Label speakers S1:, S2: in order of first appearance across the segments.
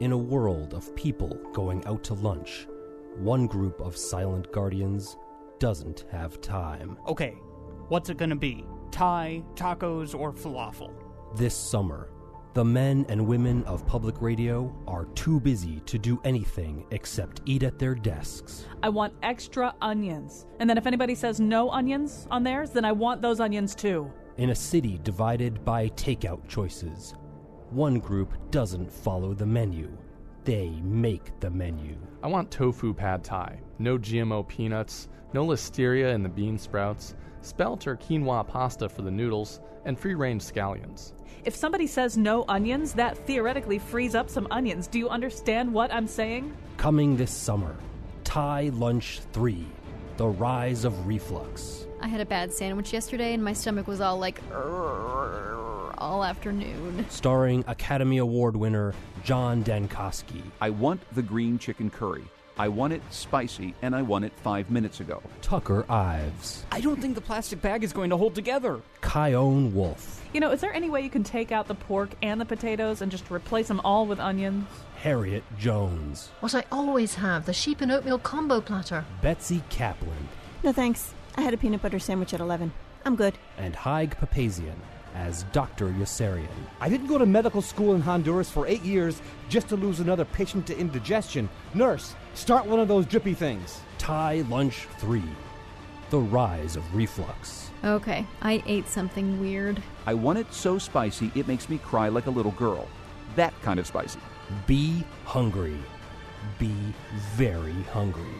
S1: In a world of people going out to lunch, one group of silent guardians doesn't have time.
S2: Okay, what's it gonna be? Thai, tacos, or falafel?
S1: This summer, the men and women of public radio are too busy to do anything except eat at their desks.
S3: I want extra onions. And then if anybody says no onions on theirs, then I want those onions too.
S1: In a city divided by takeout choices, one group doesn't follow the menu, they make the menu.
S4: I want tofu pad thai, no GMO peanuts, no listeria in the bean sprouts, spelt or quinoa pasta for the noodles, and free range scallions.
S3: If somebody says no onions, that theoretically frees up some onions. Do you understand what I'm saying?
S1: Coming this summer, Thai Lunch 3 The Rise of Reflux.
S5: I had a bad sandwich yesterday and my stomach was all like "Urgh," all afternoon.
S1: Starring Academy Award winner John Dankosky.
S6: I want the green chicken curry. I want it spicy, and I want it five minutes ago.
S1: Tucker Ives.
S2: I don't think the plastic bag is going to hold together.
S1: Chion Wolf.
S3: You know, is there any way you can take out the pork and the potatoes and just replace them all with onions?
S1: Harriet Jones.
S7: What I always have the sheep and oatmeal combo platter.
S1: Betsy Kaplan.
S8: No thanks. I had a peanut butter sandwich at 11. I'm good.
S1: And Haig Papazian as Dr. Yossarian.
S9: I didn't go to medical school in Honduras for eight years just to lose another patient to indigestion. Nurse, start one of those drippy things.
S1: Thai Lunch 3 The Rise of Reflux.
S5: Okay, I ate something weird.
S6: I want it so spicy it makes me cry like a little girl. That kind of spicy.
S1: Be hungry. Be very hungry.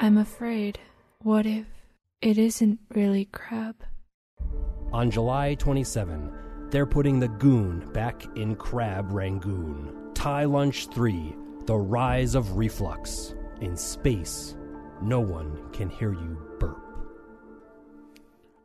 S10: I'm afraid. What if it isn't really crab?
S1: On July 27, they're putting the goon back in Crab Rangoon. Thai Lunch 3 The Rise of Reflux. In space, no one can hear you burp.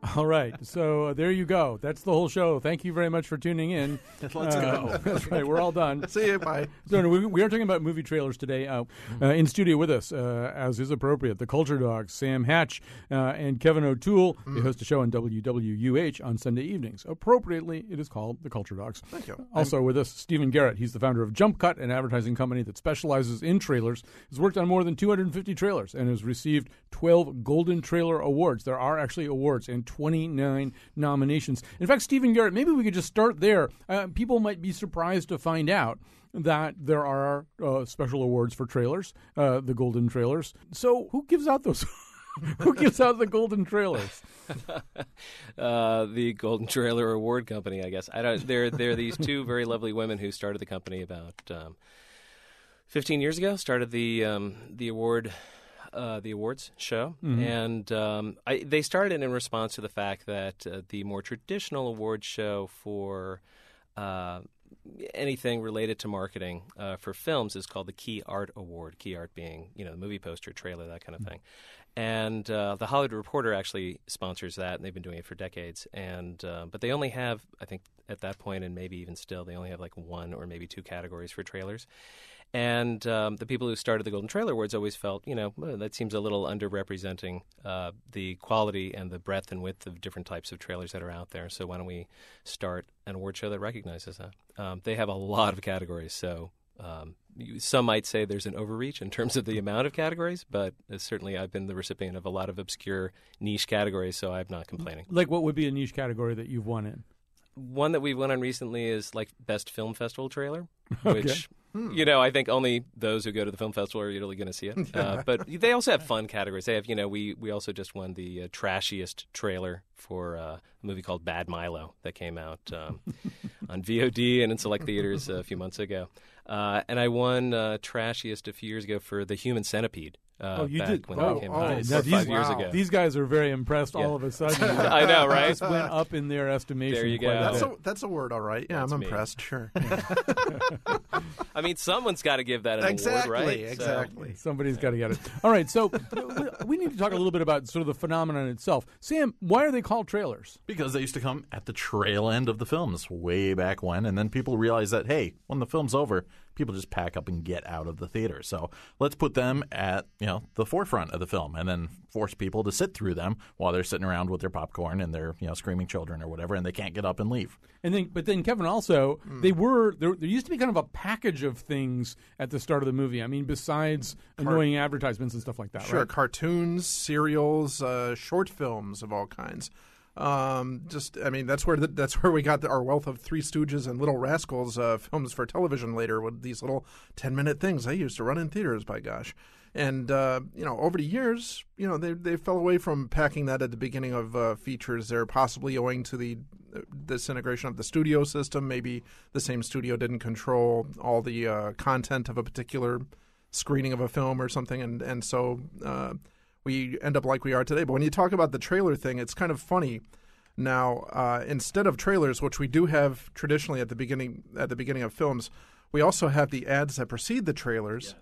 S11: All right, so uh, there you go. That's the whole show. Thank you very much for tuning in.
S12: Let's
S11: Uh,
S12: go.
S11: That's right. We're all done.
S12: See you. Bye.
S11: So no, we, we are talking about movie trailers today. Uh, uh, in studio with us, uh, as is appropriate, the Culture Dogs, Sam Hatch uh, and Kevin O'Toole. They host a show on WWUH on Sunday evenings. Appropriately, it is called the Culture Dogs.
S12: Thank you.
S11: Also with us, Stephen Garrett. He's the founder of Jump Cut, an advertising company that specializes in trailers. Has worked on more than 250 trailers and has received 12 Golden Trailer Awards. There are actually awards and 29 nominations. In fact, Stephen Garrett, maybe we could just start there. Uh, people might be surprised to find out that there are uh, special awards for trailers, uh, the Golden Trailers. So who gives out those? who gives out the Golden Trailers?
S13: uh, the Golden Trailer Award Company, I guess. I don't. They're they're these two very lovely women who started the company about um, 15 years ago. Started the um, the award. Uh, the awards show,
S11: Mhm.
S13: and um, I, they started in response to the fact that uh, the more traditional awards show for uh, anything related to marketing uh, for films is called the Key Art Award. Key art being, you know, the movie poster, trailer, that kind of thing. And uh, the Hollywood Reporter actually sponsors that, and they've been doing it for decades. And uh, but they only have, I think, at that point, and maybe even still, they only have like one or maybe two categories for trailers. And um, the people who started the Golden Trailer Awards always felt, you know, well, that seems a little underrepresenting uh, the quality and the breadth and width of different types of trailers that are out there. So why don't we start an award show that recognizes that? Um, they have a lot of categories, so um, you, some might say there's an overreach in terms of the amount of categories, but uh, certainly I've been the recipient of a lot of obscure niche categories, so I'm not complaining.
S11: Like, what would be a niche category that you've won in?
S13: One that we've won on recently is like best film festival trailer,
S11: Okay.
S13: Which you know I think only those who go to the film festival are really going to see it. Uh, but they also have fun categories. They have you know we we also just won the uh, trashiest trailer for uh, a movie called Bad Milo that came out um, on VOD and in select theaters a few months ago. Uh, and I won uh, trashiest a few years ago for The Human Centipede. Uh,
S11: oh, you
S13: back
S11: did.
S13: when
S11: oh,
S13: that came
S11: oh,
S13: out
S11: now these,
S13: five years ago.
S11: These guys are very impressed
S13: Yeah.
S11: all of a sudden.
S13: I know, right?
S11: Just went up in their estimation.
S13: There you go.
S12: That's a, that's a word, all right. Yeah,
S13: That's
S12: I'm
S13: me.
S12: impressed. Sure.
S13: I mean, someone's got to give that an
S12: Exactly,
S13: award, right?
S12: exactly.
S11: Somebody's got to get it. All right, so we need to talk a little bit about sort of the phenomenon itself. Sam, why are they called trailers?
S14: Because they used to come at the trail end of the films way back when, and then people realized that hey, when the film's over, people just pack up and get out of the theater. So let's put them at you know the forefront of the film, and then force people to sit through them while they're sitting around with their popcorn and their you know screaming children or whatever, and they can't get up and leave.
S11: And then, but then Kevin also,
S12: Hmm.
S11: they were there. There used to be kind of a package of things at the start of the movie. I mean, besides annoying advertisements and stuff like that.
S12: Sure,
S11: right?
S12: cartoons, serials, uh, short films of all kinds. Um, just, I mean, that's where the, that's where we got the, our wealth of Three Stooges and Little Rascals uh, films for television later with these little ten minute things they used to run in theaters. By gosh, and uh, you know, over the years, you know, they they fell away from packing that at the beginning of uh, features. They're possibly owing to the disintegration of the studio system. Maybe the same studio didn't control all the uh, content of a particular screening of a film or something, and and so uh, we end up like we are today. But when you talk about the trailer thing, it's kind of funny. Now, uh, instead of trailers, which we do have traditionally at the beginning at the beginning of films, we also have the ads that precede the trailers,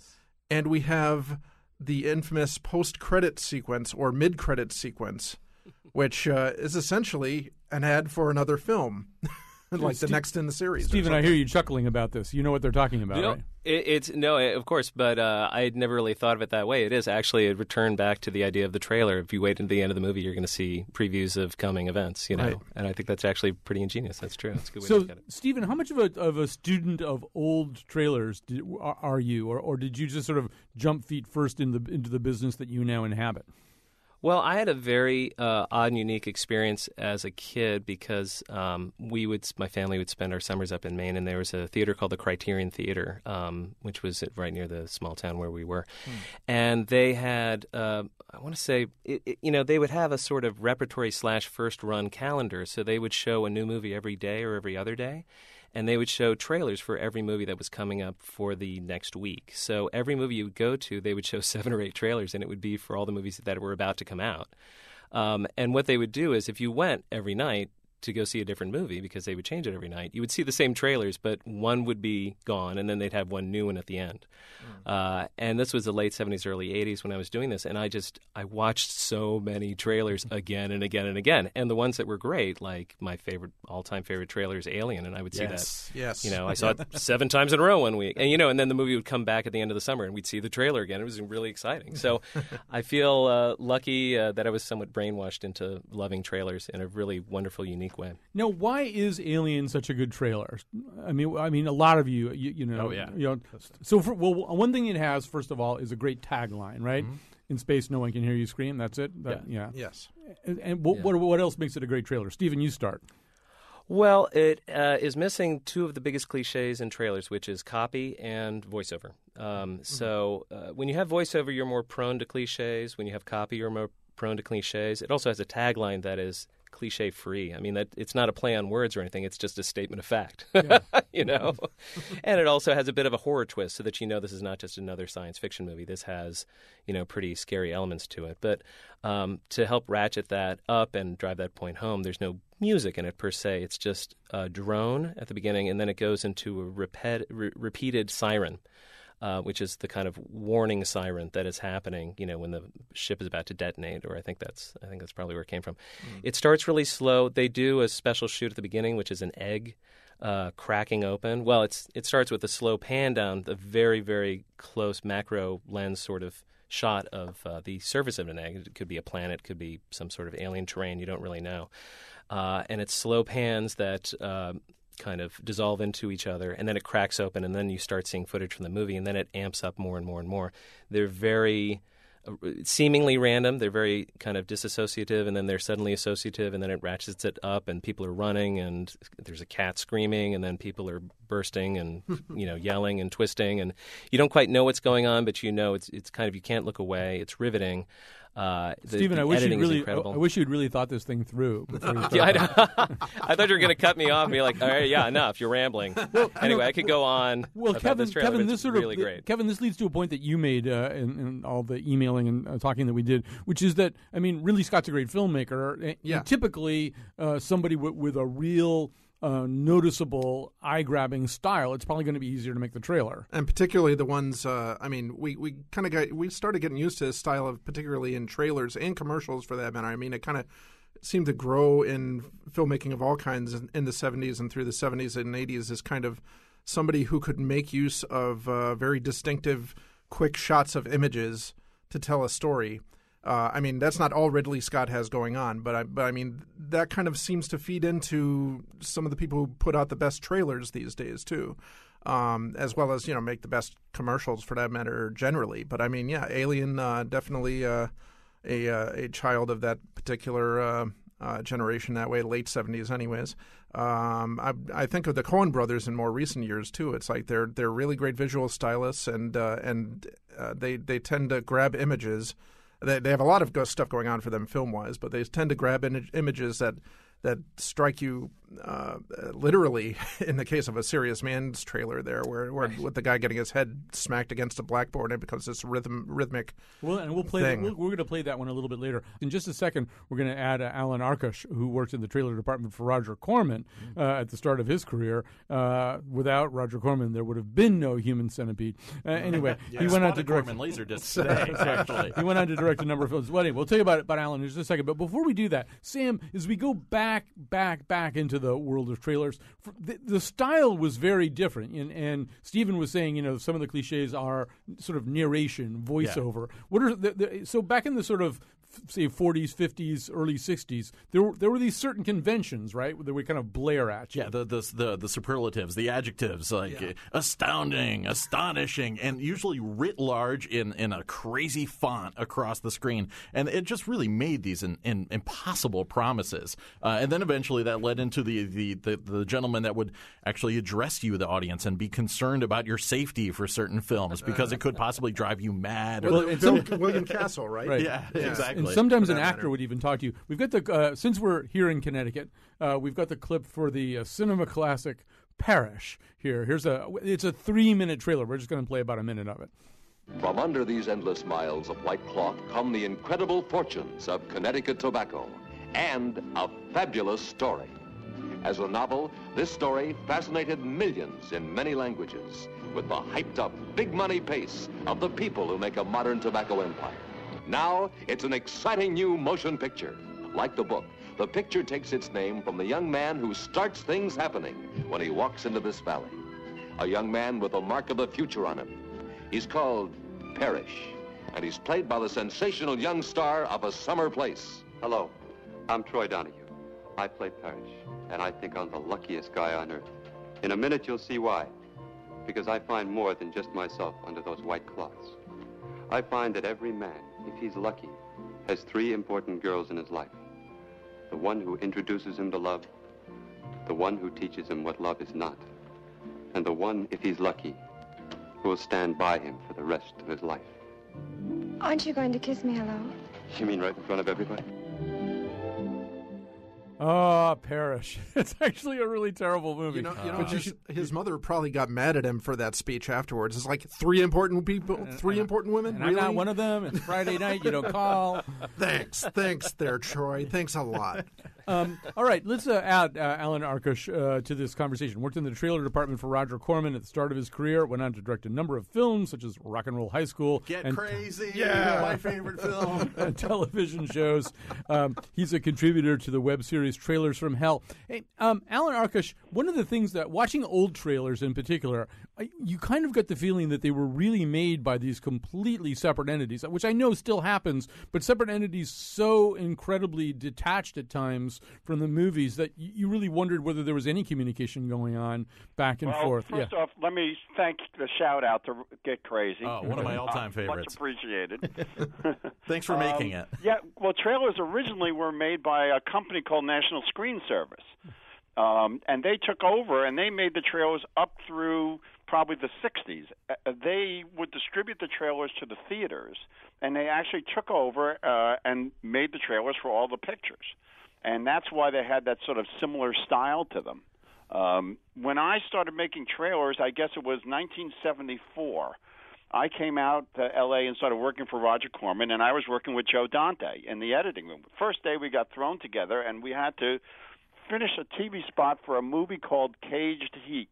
S12: and we have the infamous post-credit sequence or mid-credit sequence, which uh, is essentially an ad for another film, like the next in the series. or
S11: Stephen, I hear you chuckling about this. You know what they're talking about,
S13: You know,
S11: right?
S13: it, it's no, it- of course, but uh, I had never really thought of it that way. It is actually a return back to the idea of the trailer. If you wait until the end of the movie, you're going to see previews of coming events. You know,
S11: Right.
S13: and I think that's actually pretty ingenious. That's true. That's a good way to
S11: So,
S13: look at it.
S11: Stephen, how much of a of a student of old trailers did, are, are you, or, or did you just sort of jump feet first in the into the business that you now inhabit?
S13: Well, I had a very uh, odd and unique experience as a kid because um, we would, my family would spend our summers up in Maine, and there was a theater called the Criterion Theater, um, which was right near the small town where we were, and they had, uh, I want to say, it, it, you know, they would have a sort of repertory slash first run calendar, so they would show a new movie every day or every other day. And they would show trailers for every movie that was coming up for the next week. So every movie you would go to, they would show seven or eight trailers, and it would be for all the movies that were about to come out. Um, and what they would do is, if you went every night to go see a different movie, because they would change it every night, you would see the same trailers, but one would be gone, and then they'd have one new one at the end. Uh, and this was the late 70s, early 80s when I was doing this, and I just I watched so many trailers again and again and again, and the ones that were great, like my favorite all-time favorite trailer is Alien, and I would see
S12: Yes,
S13: that.
S12: yes.
S13: You know, I saw it seven times in a row one week, and you know, and then the movie would come back at the end of the summer, and we'd see the trailer again. It was really exciting. So, I feel uh, lucky uh, that I was somewhat brainwashed into loving trailers in a really wonderful, unique way.
S11: Now, why is Alien such a good trailer? I mean, I mean, a lot of you, you, you know,
S13: Oh, yeah.
S11: you know. So, for, well, one thing it has, first of all, is a great tagline, right? In space, no one can hear you scream. That's it. That- yeah.
S12: Yes.
S11: And, and what, what what else makes it a great trailer? Stephen, you start.
S13: Well, it uh, is missing two of the biggest cliches in trailers, which is copy and voiceover. Um, So, uh, when you have voiceover, you're more prone to cliches. When you have copy, you're more prone to cliches. It also has a tagline that is cliche free. I mean, that it's not a play on words or anything. It's just a statement of fact. you know, and it also has a bit of a horror twist, so that you know this is not just another science fiction movie. This has, you know, pretty scary elements to it. But um, to help ratchet that up and drive that point home, there's no music in it per se. It's just a drone at the beginning, and then it goes into a repet- re- repeated siren. Uh, which is the kind of warning siren that is happening, you know, when the ship is about to detonate, or I think that's I think that's probably where it came from. It starts really slow. They do a special shoot at the beginning, which is an egg uh, cracking open. Well, it's it starts with a slow pan down, the very very close macro lens sort of shot of uh, the surface of an egg. It could be a planet, could be some sort of alien terrain. You don't really know. Uh, and it's slow pans that uh, kind of dissolve into each other, and then it cracks open, and then you start seeing footage from the movie, and then it amps up more and more and more. They're very uh, seemingly random. They're very kind of disassociative, and then they're suddenly associative, and then it ratchets it up, and people are running, and there's a cat screaming, and then people are bursting and you know yelling and twisting, and you don't quite know what's going on, but you know it's it's kind of you can't look away. It's riveting. Uh, the,
S11: Stephen,
S13: the
S11: I wish you'd really, I,
S13: incredible.
S11: I wish you'd really thought this thing through. Before you
S13: yeah, I,
S11: started.
S13: know. I thought you were going to cut me off and be like, "All right, yeah, enough. You're rambling." anyway, I could go on.
S11: Well,
S13: about
S11: Kevin,
S13: this trailer,
S11: Kevin, this sort
S13: really
S11: of
S13: great.
S11: Kevin, this leads to a point that you made uh, in, in all the emailing and uh, talking that we did, which is that I mean, Ridley Scott's a great filmmaker. and
S12: Yeah.
S11: Typically, uh, somebody w- with a real uh, noticeable, eye grabbing style, it's probably going to be easier to make the trailer.
S12: and particularly the ones. Uh, I mean, we, we kind of got we started getting used to this style of particularly in trailers and commercials for that matter. I mean, it kind of seemed to grow in filmmaking of all kinds in, in the '70s and through the '70s and '80s as kind of somebody who could make use of uh, very distinctive, quick shots of images to tell a story. Uh, I mean, that's not all Ridley Scott has going on, but I, but I mean, that kind of seems to feed into some of the people who put out the best trailers these days too, um, as well as you know make the best commercials for that matter generally. But I mean, yeah, Alien uh, definitely uh, a uh, a child of that particular uh, uh, generation that way, late seventies, anyways. Um, I, I think of the Coen brothers in more recent years too. It's like they're they're really great visual stylists, and and they they tend to grab images. They they have a lot of stuff going on for them film wise, but they tend to grab in- images that that strike you uh, literally in the case of a serious man's trailer there where, where with the guy getting his head smacked against a blackboard and it becomes this rhythm rhythmic
S11: Well, and we'll play.
S12: thing.
S11: That, we're going to play that one a little bit later. In just a second, we're going to add uh, Alan Arkush, who worked in the trailer department for Roger Corman
S12: Mm-hmm.
S11: uh, at the start of his career. Uh, without Roger Corman, there would have been no Human Centipede. Uh, anyway,
S14: Yeah,
S11: he went on to direct
S14: Corman Laserdisc today, actually.
S11: he went on to direct a number of films. Well, anyway, we'll tell you about about Alan in just a second. But before we do that, Sam, as we go back, back, back into the world of trailers, the, the style was very different. And, and Stephen was saying, you know, some of the cliches are sort of narration, voiceover. What are the, the, so back in the sort of say 40s, 50s, early 60s, there were, there were these certain conventions, right, that we kind of blare at you.
S14: Yeah, the the the, the superlatives, the adjectives like uh, astounding, astonishing, and usually writ large in, in a crazy font across the screen, and it just really made these in, in, impossible promises. Uh, and then eventually that led into the, the, the, the gentleman that would actually address you, the audience, and be concerned about your safety for certain films because it could possibly drive you mad. or-
S12: Well, William, William Castle, right?
S14: Yeah, exactly.
S11: And sometimes an actor
S12: matter.
S11: would even talk to you. We've got the uh, since we're here in Connecticut, uh, we've got the clip for the uh, cinema classic Parrish. Here, here's a it's a three minute trailer. We're just going to play about a minute of it.
S15: From under these endless miles of white cloth come the incredible fortunes of Connecticut tobacco and a fabulous story. As a novel, this story fascinated millions in many languages with the hyped up big money pace of the people who make a modern tobacco empire. Now, it's an exciting new motion picture. Like the book, the picture takes its name from the young man who starts things happening when he walks into this valley. A young man with a mark of the future on him. He's called Parrish, and he's played by the sensational young star of A Summer Place.
S16: Hello, I'm Troy Donahue. I play Parrish, and I think I'm the luckiest guy on earth. In a minute, you'll see why. Because I find more than just myself under those white cloths. I find that every man, if he's lucky, has three important girls in his life. The one who introduces him to love, the one who teaches him what love is not, and the one, if he's lucky, who will stand by him for the rest of his life.
S17: Aren't you going to kiss me hello?
S16: You mean right in front of everybody?
S11: Ah, oh, Parrish. It's actually a really terrible movie.
S12: You know, you know
S11: But you
S12: his,
S11: should-
S12: his mother probably got mad at him for that speech afterwards. It's like three important people, three important women.
S11: and
S12: really?
S11: I'm not one of them. It's Friday night. You don't call.
S12: Thanks, thanks, there, Troy. Thanks a lot.
S11: Um, all right, let's uh, add uh, Alan Arkush uh, to this conversation. Worked in the trailer department for Roger Corman at the start of his career. Went on to direct a number of films, such as Rock and Roll High School.
S14: Get
S11: and,
S14: crazy!
S11: Yeah.
S14: my favorite film.
S11: and television shows. Um, he's a contributor to the web series Trailers from Hell. Hey, um, Alan Arkush, one of the things that watching old trailers in particular, I, you kind of get the feeling that they were really made by these completely separate entities, which I know still happens, but separate entities so incredibly detached at times from the movies that you, you really wondered whether there was any communication going on back and
S18: well,
S11: forth.
S18: First
S11: yeah.
S18: off, let me thank the shout out to Get Crazy.
S14: Oh, one of my all-time
S18: Uh,
S14: favorites.
S18: Much appreciated.
S14: Thanks for making
S18: Um,
S14: it.
S18: Yeah, well, trailers originally were made by a company called National Screen Service. Um, and they took over and they made the trailers up through probably the 60s. Uh, they would distribute the trailers to the theaters, and they actually took over uh, and made the trailers for all the pictures. And that's why they had that sort of similar style to them. Um, when I started making trailers, I guess it was 1974. I came out to LA and started working for Roger Corman, and I was working with Joe Dante in the editing room. First day we got thrown together, and we had to finished a TV spot for a movie called Caged Heat.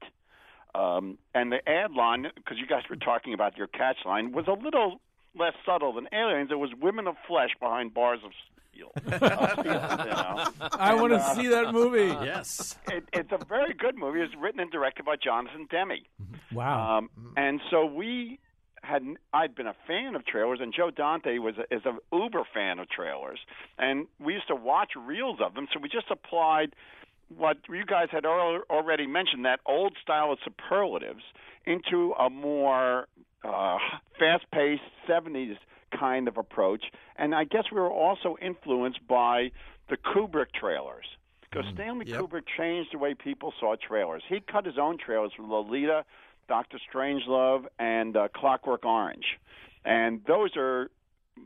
S18: Um, and the ad line, because you guys were talking about your catch line, was a little less subtle than Aliens. It was women of flesh behind bars of steel. Uh, you know.
S11: I want to
S18: uh,
S11: see that movie.
S14: Yes.
S18: It, it's a very good movie. It's written and directed by Jonathan Demme.
S11: Wow.
S18: Um, and so we had I'd been a fan of trailers, and Joe Dante was a, is an uber fan of trailers, and we used to watch reels of them. So we just applied what you guys had already mentioned that old style of superlatives into a more uh, fast-paced '70s kind of approach. And I guess we were also influenced by the Kubrick trailers. Because Stanley Kubrick changed the way people saw trailers. He cut his own trailers for Lolita, Doctor Strangelove, and uh, Clockwork Orange, and those are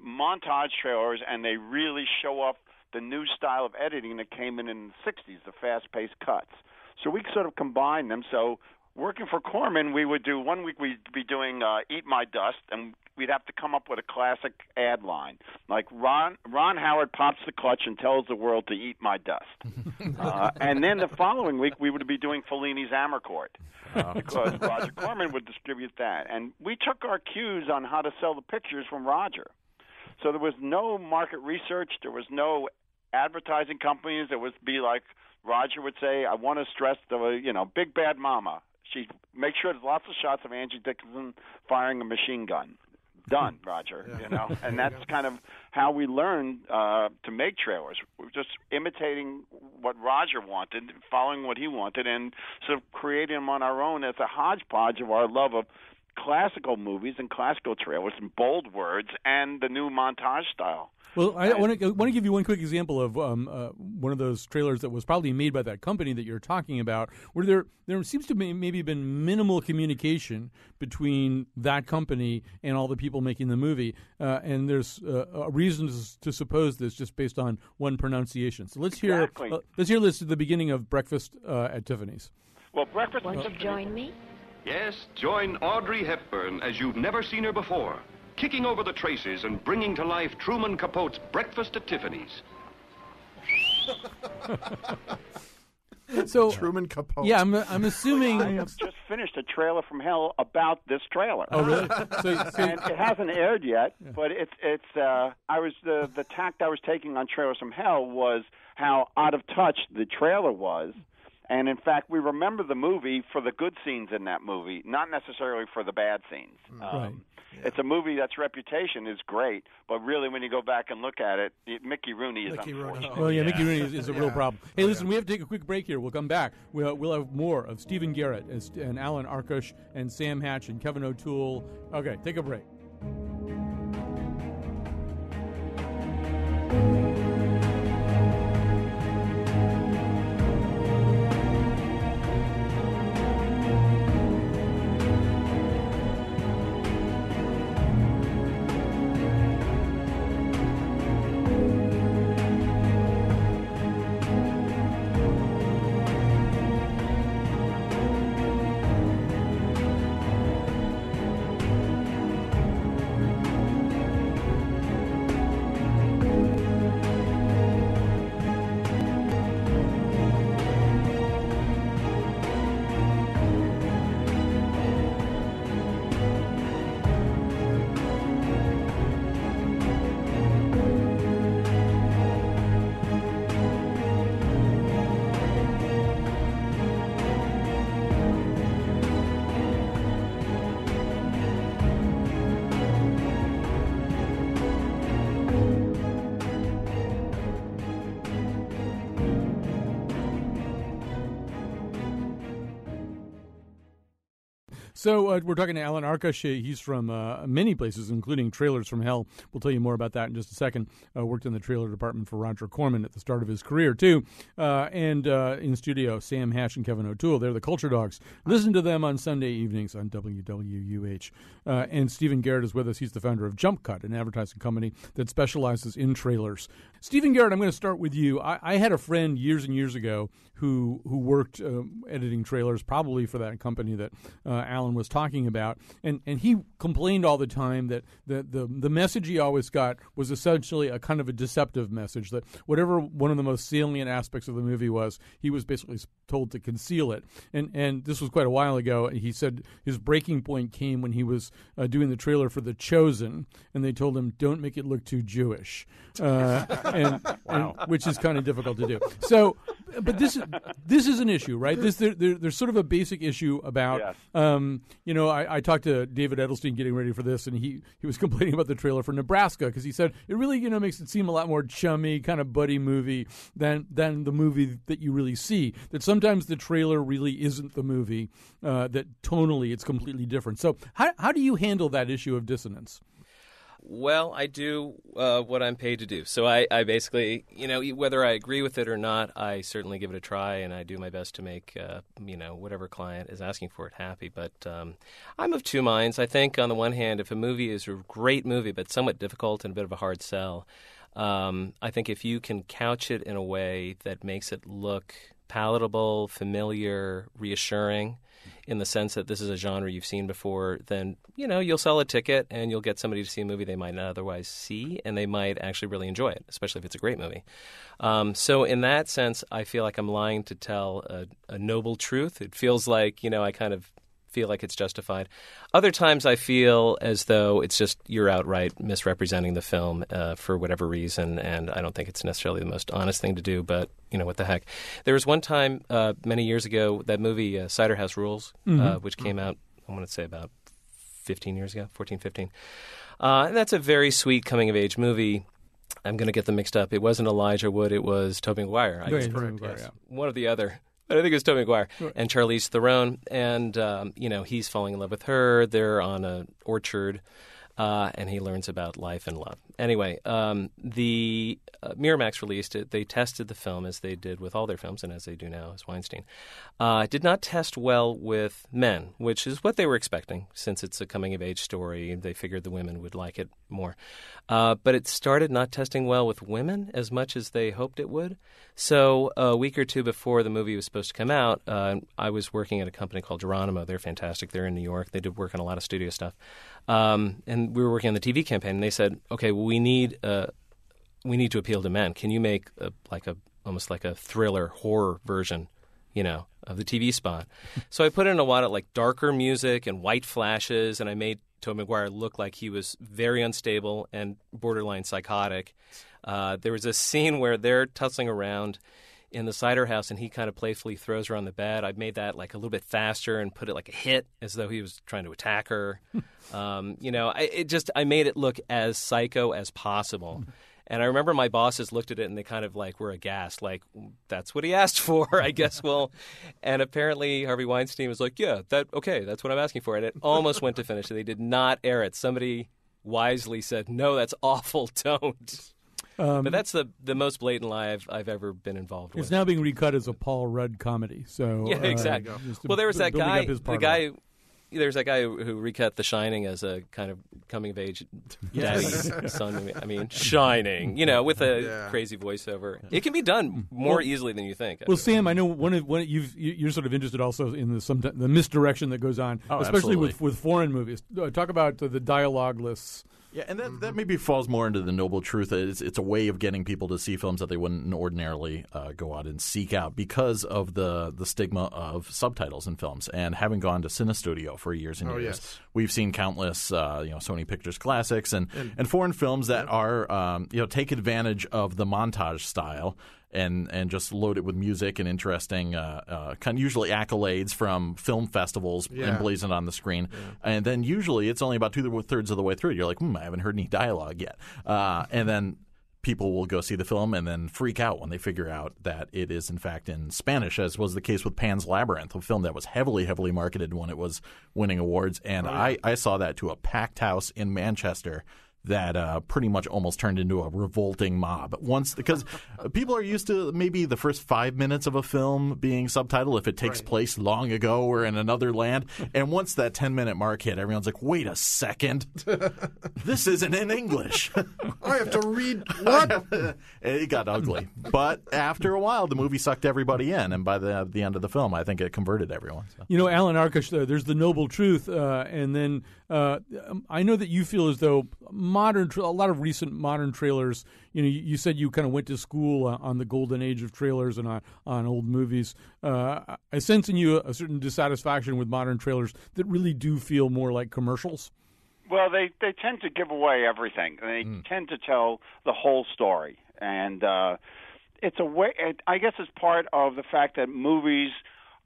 S18: montage trailers, and they really show off the new style of editing that came in in the '60s, the fast-paced cuts. So we sort of combined them. So working for Corman, we would do one week we'd be doing uh, "Eat My Dust," and we'd have to come up with a classic ad line, like Ron Ron Howard pops the clutch and tells the world to eat my dust. uh, and then the following week we would be doing Fellini's Amarcord because Roger Corman would distribute that, and we took our cues on how to sell the pictures from Roger. So there was no market research. There was no advertising companies. It would be like Roger would say, "I want to stress the you know Big Bad Mama." She make sure there's lots of shots of Angie Dickinson firing a machine gun. Done, Roger. You know, and that's kind of how we learned uh, to make trailers. We were just imitating what Roger wanted, following what he wanted, and sort of creating them on our own as a hodgepodge of our love of classical movies and classical trailers and bold words and the new montage style.
S11: Well, I want to want to give you one quick example of um, uh, one of those trailers that was probably made by that company that you're talking about, where there there seems to be maybe been minimal communication between that company and all the people making the movie, uh, and there's uh, a reason to, to suppose this just based on one pronunciation. So let's hear
S18: Exactly.
S11: uh, let's hear this at the beginning of Breakfast uh, at Tiffany's.
S18: Well, breakfast.
S19: Want to join me?
S20: Yes, join Audrey Hepburn as you've never seen her before, kicking over the traces and bringing to life Truman Capote's Breakfast at Tiffany's.
S11: So
S12: Truman Capote.
S11: Yeah, I'm I'm assuming.
S18: I have just finished a trailer from hell about this trailer.
S11: Oh, really? So- so-
S18: and it hasn't aired yet, but it's it's. Uh, I was the the tact I was taking on trailers from hell was how out of touch the trailer was. And in fact, we remember the movie for the good scenes in that movie, not necessarily for the bad scenes. Um,
S11: Right.
S18: It's a movie that's reputation is great, but really, when you go back and look at it, it Mickey Rooney is
S12: Mickey Rooney.
S18: unfortunate.
S11: Well, yeah, Mickey Rooney is, is a real problem. Hey, listen, we have to take a quick break here. We'll come back. We'll, we'll have more of Stephen Garrett and, and Alan Arkush and Sam Hatch and Kevin O'Toole. Okay, take a break. So uh, we're talking to Alan Arkush. He's from uh, many places, including Trailers from Hell. We'll tell you more about that in just a second. Uh, worked in the trailer department for Roger Corman at the start of his career too. Uh, and uh, in studio, Sam Hatch and Kevin O'Toole. They're the Culture Dogs. Listen to them on Sunday evenings on WWUH. Uh, and Stephen Garrett is with us. He's the founder of Jump Cut, an advertising company that specializes in trailers. Stephen Garrett, I'm going to start with you. I, I had a friend years and years ago who who worked um, editing trailers, probably for that company that uh, Alan was talking about, and and he complained all the time that the, the the message he always got was essentially a kind of a deceptive message that whatever one of the most salient aspects of the movie was, he was basically told to conceal it. And and this was quite a while ago. And he said his breaking point came when he was uh, doing the trailer for The Chosen, and they told him don't make it look too Jewish, uh, and,
S14: Wow.
S11: and- which is kind of difficult to do. So, but this is this is an issue, right? This there, there, there's sort of a basic issue about,
S18: Yes.
S11: um, you know, I, I talked to David Edelstein getting ready for this, and he he was complaining about the trailer for Nebraska because he said it really you know makes it seem a lot more chummy, kind of buddy movie than than the movie that you really see. That sometimes the trailer really isn't the movie. Uh, that tonally it's completely different. So how how do you handle that issue of dissonance?
S13: Well, I do uh, what I'm paid to do. So I, I basically, you know, whether I agree with it or not, I certainly give it a try, and I do my best to make, uh, you know, whatever client is asking for it happy. But um, I'm of two minds. I think, on the one hand, if a movie is a great movie but somewhat difficult and a bit of a hard sell, um, I think if you can couch it in a way that makes it look palatable, familiar, reassuring, in the sense that this is a genre you've seen before, then you know you'll sell a ticket and you'll get somebody to see a movie they might not otherwise see, and they might actually really enjoy it, especially if it's a great movie. Um, so in that sense, I feel like I'm lying to tell a, a noble truth. It feels like you know I kind of feel like it's justified. Other times I feel as though it's just you're outright misrepresenting the film uh, for whatever reason, and I don't think it's necessarily the most honest thing to do. But you know what the heck? There was one time uh, many years ago that movie uh, Cider House Rules, uh,
S21: Mhm.
S13: which came out I want to say about 15 years ago, 14, 15. Uh, and that's a very sweet coming of age movie. I'm going to get them mixed up. It wasn't Elijah Wood. It was Tobey Maguire. I guess.
S11: Tobey Maguire, yeah.
S13: One or the other. But I think it was Tobey Maguire
S11: Right.
S13: and Charlize Theron, and um, you know he's falling in love with her. They're on an orchard, uh, and he learns about life and love. Anyway, um, the uh, Miramax released it. They tested the film as they did with all their films, and as they do now as Weinstein. Uh, did not test well with men, which is what they were expecting, since it's a coming of age story. They figured the women would like it more. Uh, but it started not testing well with women as much as they hoped it would. So a week or two before the movie was supposed to come out, uh, I was working at a company called Geronimo. They're fantastic. They're in New York. They did work on a lot of studio stuff. Um, and we were working on the TV campaign, and they said, "Okay, well, we need uh, we need to appeal to men. Can you make a, like a almost like a thriller horror version, you know, of the TV spot?" so I put in a lot of like darker music and white flashes, and I made Tom McGuire look like he was very unstable and borderline psychotic. Uh, there was a scene where they're tussling around in the cider house and he kind of playfully throws her on the bed. I made that like a little bit faster and put it like a hit as though he was trying to attack her. um, you know, I, it just I made it look as psycho as possible. And I remember my bosses looked at it and they kind of like were aghast, like that's what he asked for, I guess. Well, and apparently Harvey Weinstein was like, yeah, that okay, that's what I'm asking for, and it almost went to finish. They did not air it. Somebody wisely said, no, that's awful, don't.
S11: Um,
S13: but that's the the most blatant lie I've, I've ever been involved with.
S11: It's now being recut as a Paul Rudd comedy. So
S13: Yeah,
S11: uh,
S13: exactly.
S11: just
S13: well, there was that guy.
S11: his
S13: The guy. There's that guy who who recut The Shining as a kind of coming of age
S14: Yes.
S13: daddy son. I mean, Shining, you know, with a
S12: Yeah.
S13: crazy voiceover. It can be done more
S11: Well-
S13: easily than you think.
S11: Well, Sam, I know one of one you've you- you're sort of interested also in the some the misdirection that goes on,
S14: Oh,
S11: especially with
S14: absolutely.
S11: with foreign movies. Uh, talk about uh, the dialogueless.
S14: Yeah, and that, that maybe falls more into the noble truth. It's, it's a way of getting people to see films that they wouldn't ordinarily uh, go out and seek out because of the, the stigma of subtitles in films. And having gone to Cinestudio for years and
S12: Oh,
S14: years,
S12: yes.
S14: we've seen countless uh, you know Sony Pictures classics and,
S12: And-
S14: and, foreign films that are um, you know take advantage of the montage style. And and just load it with music and interesting, uh, uh, kind of usually accolades from film festivals
S12: Yeah.
S14: emblazoned on the screen, and then usually it's only about two thirds of the way through. You're like, hmm, I haven't heard any dialogue yet, uh, and then people will go see the film and then freak out when they figure out that it is in fact in Spanish, as was the case with Pan's Labyrinth, a film that was heavily, heavily marketed when it was winning awards. And
S12: Oh, yeah.
S14: I, I saw that to a packed house in Manchester that uh, pretty much almost turned into a revolting mob. Once because people are used to maybe the first five minutes of a film being subtitled if it takes place long ago or in another land. And once that 10 minute mark hit everyone's like wait a second. This isn't in english.
S12: I have to read what?
S14: it got ugly. But after a while the movie sucked everybody in. And by the, the end of the film i think it converted everyone so.
S11: You know, Alan Arkush, uh, there's the noble truth, uh, and then uh, I know that you feel as though modern, a lot of recent modern trailers. You know, you, you said you kind of went to school uh, on the golden age of trailers and on on old movies. Uh, I sense in you a certain dissatisfaction with modern trailers that really do feel more like commercials.
S18: Well, they they tend to give away everything. They tend to tell the whole story, and uh, it's a way. It, I guess it's part of the fact that movies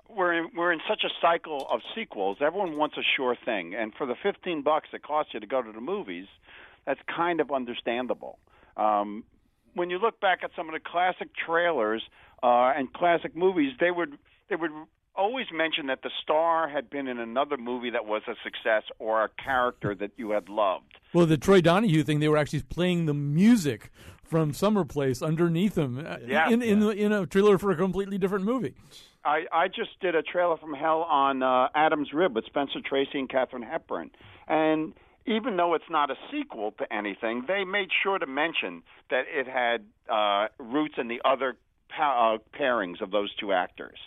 S18: we're in, we're in such a cycle of sequels. Everyone wants a sure thing, and for the fifteen bucks it costs you to go to the movies, that's kind of understandable. Um, when you look back at some of the classic trailers uh, and classic movies, they would they would always mention that the star had been in another movie that was a success or a character that you had loved.
S11: Well, the Troy Donahue thing, they were actually playing the music from Summer Place underneath them uh,
S18: Yeah.
S11: in, in, in a trailer for a completely different movie.
S18: I, I just did a trailer from hell on uh, Adam's Rib with Spencer Tracy and Katharine Hepburn, and even though it's not a sequel to anything, they made sure to mention that it had uh, roots in the other pa- uh, pairings of those two actors.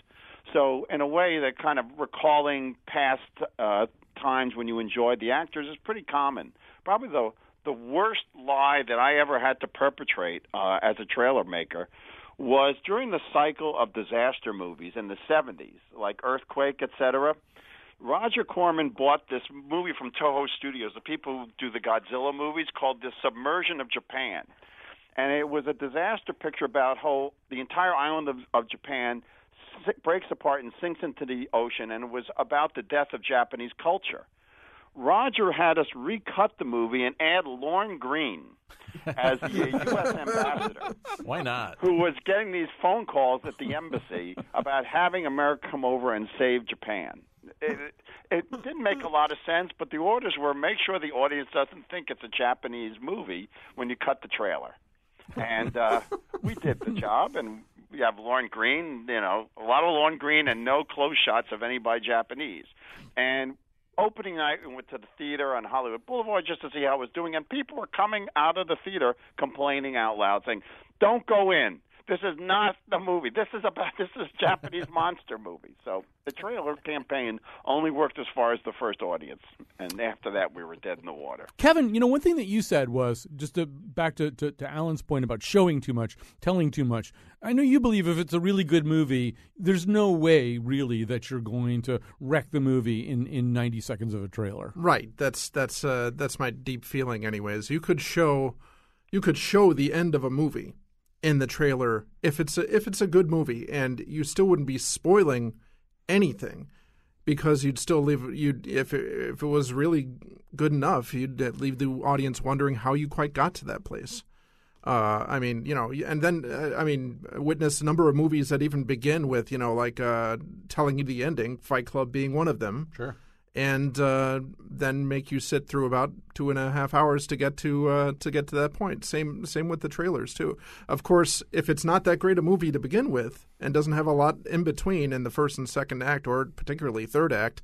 S18: So in a way, that kind of recalling past uh, times when you enjoyed the actors is pretty common. Probably the the worst lie that I ever had to perpetrate uh, as a trailer maker was during the cycle of disaster movies in the 70s, like Earthquake, etc. Roger Corman bought this movie from Toho Studios, the people who do the Godzilla movies, called The Submersion of Japan. And it was a disaster picture about how the entire island of, of Japan si- breaks apart and sinks into the ocean, and it was about the death of Japanese culture. Roger had us recut the movie and add Lorne Greene as the U.S. ambassador
S14: why not
S18: who was getting these phone calls at the embassy about having America come over and save Japan. It, it didn't make a lot of sense, but the orders were make sure the audience doesn't think it's a Japanese movie when you cut the trailer. And uh, we did the job, and we have Lorne Greene, you know, a lot of Lorne Greene and no close shots of anybody Japanese. And opening night, we went to the theater on Hollywood Boulevard just to see how it was doing, and people were coming out of the theater complaining out loud, saying, "Don't go in. This is not the movie. This is about this is a Japanese monster movie." So the trailer campaign only worked as far as the first audience, and after that, we were dead in the water.
S11: Kevin, you know, one thing that you said was just to, back to, to, to Alan's point about showing too much, telling too much. I know you believe if it's a really good movie, there's no way really that you're going to wreck the movie in, in 90 seconds of a trailer.
S12: Right. That's that's uh, that's my deep feeling. Anyways, you could show you could show the end of a movie in the trailer if it's a, if it's a good movie, and you still wouldn't be spoiling anything because you'd still leave you'd if it, if it was really good enough, you'd leave the audience wondering how you quite got to that place. Uh, I mean, you know, and then uh, I mean, witness a number of movies that even begin with, you know, like uh, telling you the ending, Fight Club being one of them.
S14: Sure.
S12: And uh, then make you sit through about two and a half hours to get to uh, to get to that point. Same same with the trailers too. Of course, if it's not that great a movie to begin with and doesn't have a lot in between in the first and second act, or particularly third act,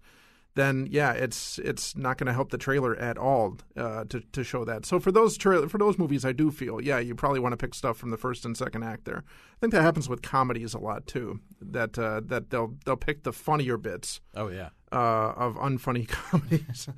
S12: then yeah, it's it's not going to help the trailer at all uh, to to show that. So for those tra- for those movies, I do feel yeah, you probably want to pick stuff from the first and second act there. I think that happens with comedies a lot too. That uh, that they'll they'll pick the funnier bits.
S14: Oh yeah.
S12: Uh, of unfunny comedies,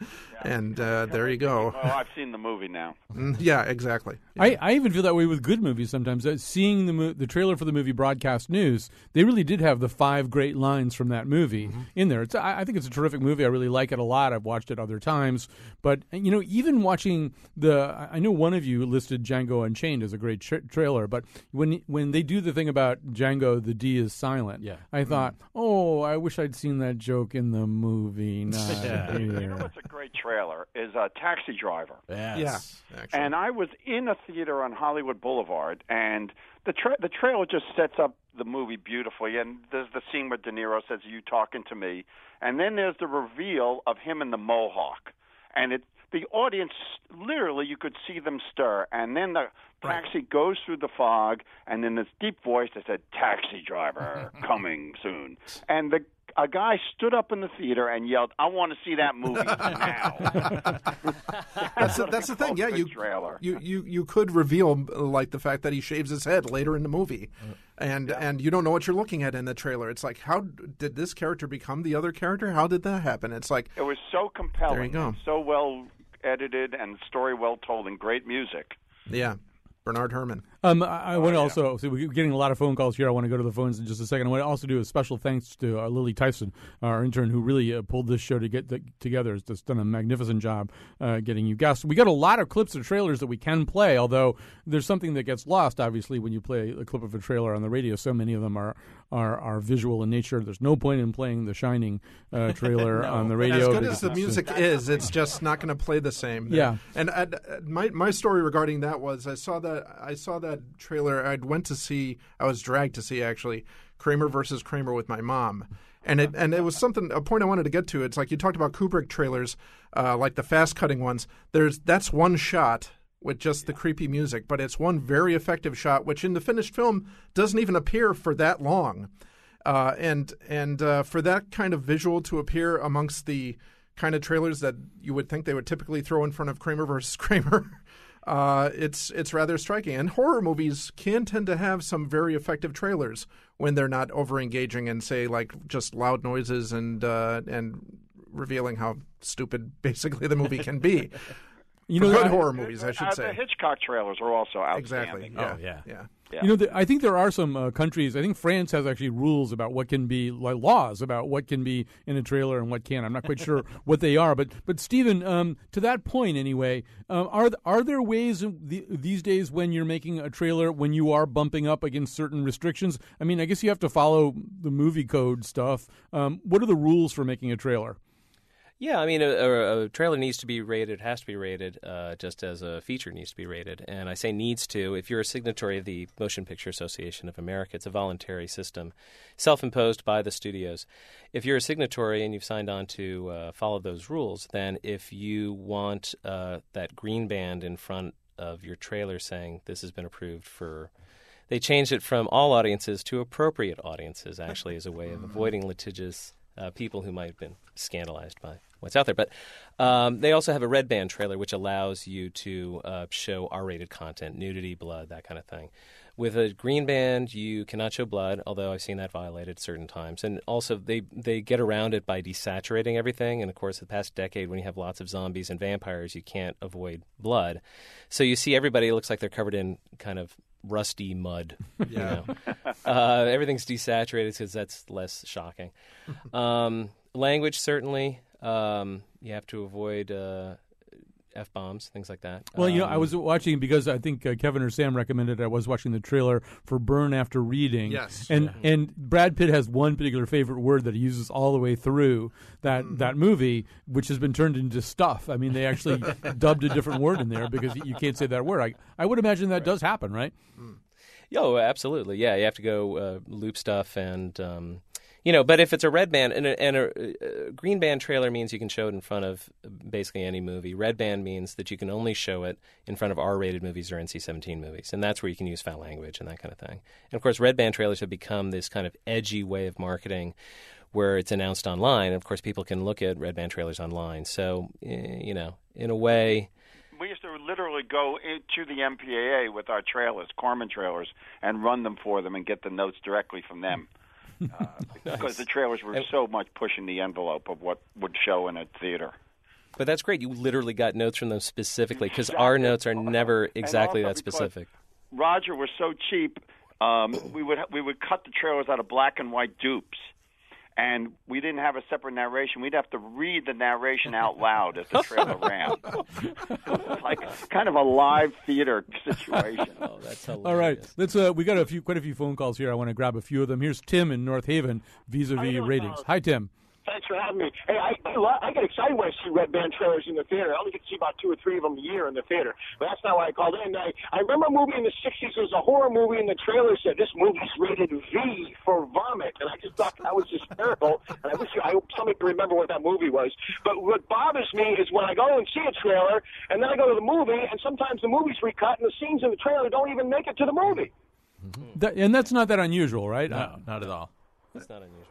S12: and uh, there you go.
S18: Oh, I've seen the movie now.
S12: Mm, yeah, exactly.
S11: I, I even feel that way with good movies sometimes. Uh, seeing the mo- the trailer for the movie Broadcast News, they really did have the five great lines from that movie in there. It's I, I think it's a terrific movie. I really like it a lot. I've watched it other times, but you know, even watching the, I know one of you listed Django Unchained as a great tra- trailer, but when when they do the thing about Django, the D is silent.
S14: Yeah.
S11: I thought, oh, I wish I'd seen that joke in the movie. Not
S18: You know what's a great trailer is a Taxi Driver.
S14: Yes.
S18: And I was in a theater on Hollywood Boulevard, and the tra- the trailer just sets up the movie beautifully. And there's the scene where De Niro says, "You talking to me?" And then there's the reveal of him in the mohawk, and it the audience literally you could see them stir, and then the taxi goes through the fog, and in this deep voice they said, "Taxi driver coming soon," and the a guy stood up in the theater and yelled, "I want to see that movie now."
S12: That's the, that's the thing. Yeah, you, you you you could reveal uh, like the fact that he shaves his head later in the movie, and and you don't know what you're looking at in the trailer. It's like, how did this character become the other character? How did that happen? It's like
S18: It was so compelling,
S12: There you go.
S18: so well edited, and story well told, and great music.
S12: yeah, Bernard Herrmann.
S11: Um, I, I want to also so we're getting a lot of phone calls here. I want to go to the phones in just a second. I want to also do a special thanks to uh, Lily Tyson, our intern, who really uh, pulled this show to get the, together. Has just done a magnificent job uh, getting you guests. We got a lot of clips of trailers that we can play, although there's something that gets lost. Obviously, when you play a clip of a trailer on the radio, so many of them are are, are visual in nature. There's no point in playing the Shining uh, trailer on the radio.
S12: As good as the music is, it's just not going to play the same.
S11: Yeah.
S12: And uh, my my story regarding that was I saw that I saw that trailer. I went to see. I was dragged to see actually Kramer versus Kramer with my mom. And it and it was something a point I wanted to get to. It's like you talked about Kubrick trailers, uh, like the fast cutting ones. There's that's one shot with just the creepy music, but it's one very effective shot, which in the finished film doesn't even appear for that long. Uh, and and uh, for that kind of visual to appear amongst the kind of trailers that you would think they would typically throw in front of Kramer versus Kramer, uh, it's it's rather striking. And horror movies can tend to have some very effective trailers when they're not over engaging and say like just loud noises and uh, and revealing how stupid basically the movie can be.
S11: You know,
S12: good
S11: I-
S12: horror movies, I should
S18: Uh,
S12: say.
S18: The Hitchcock trailers are also
S12: Exactly.
S18: outstanding.
S12: Yeah.
S14: Oh, yeah.
S12: Yeah.
S18: Yeah.
S11: You know, the, I think there are some uh, countries. I think France has actually rules about what can be like laws about what can be in a trailer and what can't. I'm not quite sure what they are, but but Stephen, um, to that point anyway, um, are are there ways the, these days when you're making a trailer when you are bumping up against certain restrictions? I mean, I guess you have to follow the movie code stuff. Um, what are the rules for making a trailer?
S13: Yeah, I mean, a, a, a trailer needs to be rated, has to be rated, uh, just as a feature needs to be rated. And I say needs to. If you're a signatory of the Motion Picture Association of America, it's a voluntary system, self imposed by the studios. If you're a signatory and you've signed on to uh, follow those rules, then if you want uh, that green band in front of your trailer saying this has been approved for they changed it from all audiences to appropriate audiences, actually, as a way of avoiding litigious uh, people who might have been scandalized by what's out there. But um, they also have a red band trailer, which allows you to uh, show R rated content, nudity, blood, that kind of thing. With a green band, you cannot show blood, although I've seen that violated certain times. And also, they, they get around it by desaturating everything. And of course, the past decade, when you have lots of zombies and vampires, you can't avoid blood. So you see everybody looks like they're covered in kind of rusty mud. you
S12: Yeah.
S13: know. uh, everything's desaturated because that's less shocking. Um, language, certainly. Um, you have to avoid uh, f bombs, things like that.
S11: Well, you know, I
S13: Um,
S11: was watching because I think uh, Kevin or Sam recommended. I was watching the trailer for Burn After Reading.
S12: Yes.
S11: and and Brad Pitt has one particular favorite word that he uses all the way through that
S12: Mm-hmm.
S11: that movie, which has been turned into stuff. I mean, they actually dubbed a different word in there because you can't say that word. I I would imagine that does happen, right?
S13: Oh, absolutely. Yeah, you have to go uh, loop stuff and. Um, you know, but if it's a red band and a, and a, a green band trailer means you can show it in front of basically any movie. Red band means that you can only show it in front of R-rated movies or NC-17 movies, and that's where you can use foul language and that kind of thing. And of course, red band trailers have become this kind of edgy way of marketing, where it's announced online. Of course, people can look at red band trailers online. So, eh, you know, in a way,
S18: We used to literally go to the MPAA with our trailers, Corman trailers, and run them for them and get the notes directly from them. Uh, because the trailers were so much pushing the envelope of what would show in a theater.
S13: but that's great. You literally got notes from them specifically because our notes are never exactly that specific.
S18: Roger was so cheap, um, we would we would cut the trailers out of black and white dupes, and we didn't have a separate narration. We'd have to read the narration out loud as the trailer ran. It was like kind of a live theater situation.
S13: Oh, that's hilarious.
S11: All right, let's. Uh, we got a few, quite a few phone calls here. I want to grab a few of them. Here's Tim in North Haven vis-a-vis ratings. Hi, Tim.
S21: Thanks for having me. Hey, I I, lo- I get excited when I see Red Band trailers in the theater. I only get to see about two or three of them a year in the theater. But that's not why I called in. I, I remember a movie in the 60s. It was a horror movie, and the trailer said this movie's rated V for vomit. And I just thought that was hysterical. And I wish I hope somebody can remember what that movie was. But what bothers me is when I go and see a trailer, and then I go to the movie, and sometimes the movie's recut, and the scenes in the trailer don't even make it to the movie.
S11: That, and that's not that unusual, right?
S14: No, uh, not at all.
S13: It's not unusual.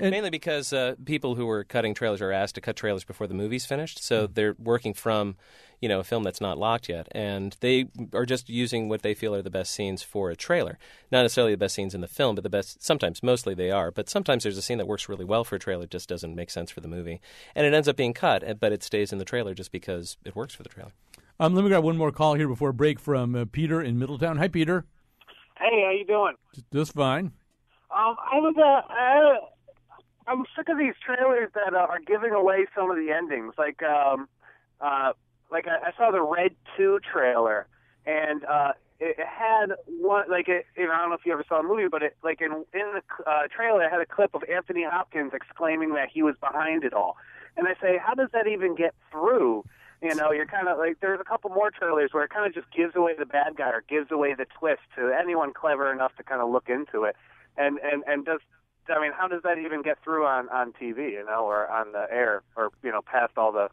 S11: And-
S13: Mainly because uh, people who are cutting trailers are asked to cut trailers before the movie's finished, so
S11: Hmm.
S13: they're working from, you know, a film that's not locked yet, and they are just using what they feel are the best scenes for a trailer. Not necessarily the best scenes in the film, but the best. Sometimes, mostly they are, but sometimes there's a scene that works really well for a trailer, just doesn't make sense for the movie, and it ends up being cut, uh, but it stays in the trailer just because it works for the trailer.
S11: Um, let me grab one more call here before break from uh, Peter in Middletown. Hi, Peter.
S19: Hey, how you doing?
S11: Just fine.
S19: Um, I was uh, I, I'm sick of these trailers that uh, are giving away some of the endings. Like, um, uh, like I, I saw the Red Two trailer, and uh, it, it had one like it, know, I don't know if you ever saw the movie, but it like in in the uh, trailer it had a clip of Anthony Hopkins exclaiming that he was behind it all, and I say, how does that even get through? You know, you're kind of like there's a couple more trailers where it kind of just gives away the bad guy or gives away the twist to anyone clever enough to kind of look into it, and and and does. I mean, how does that even get through on on TV, you know, or on the air, or you know, past all the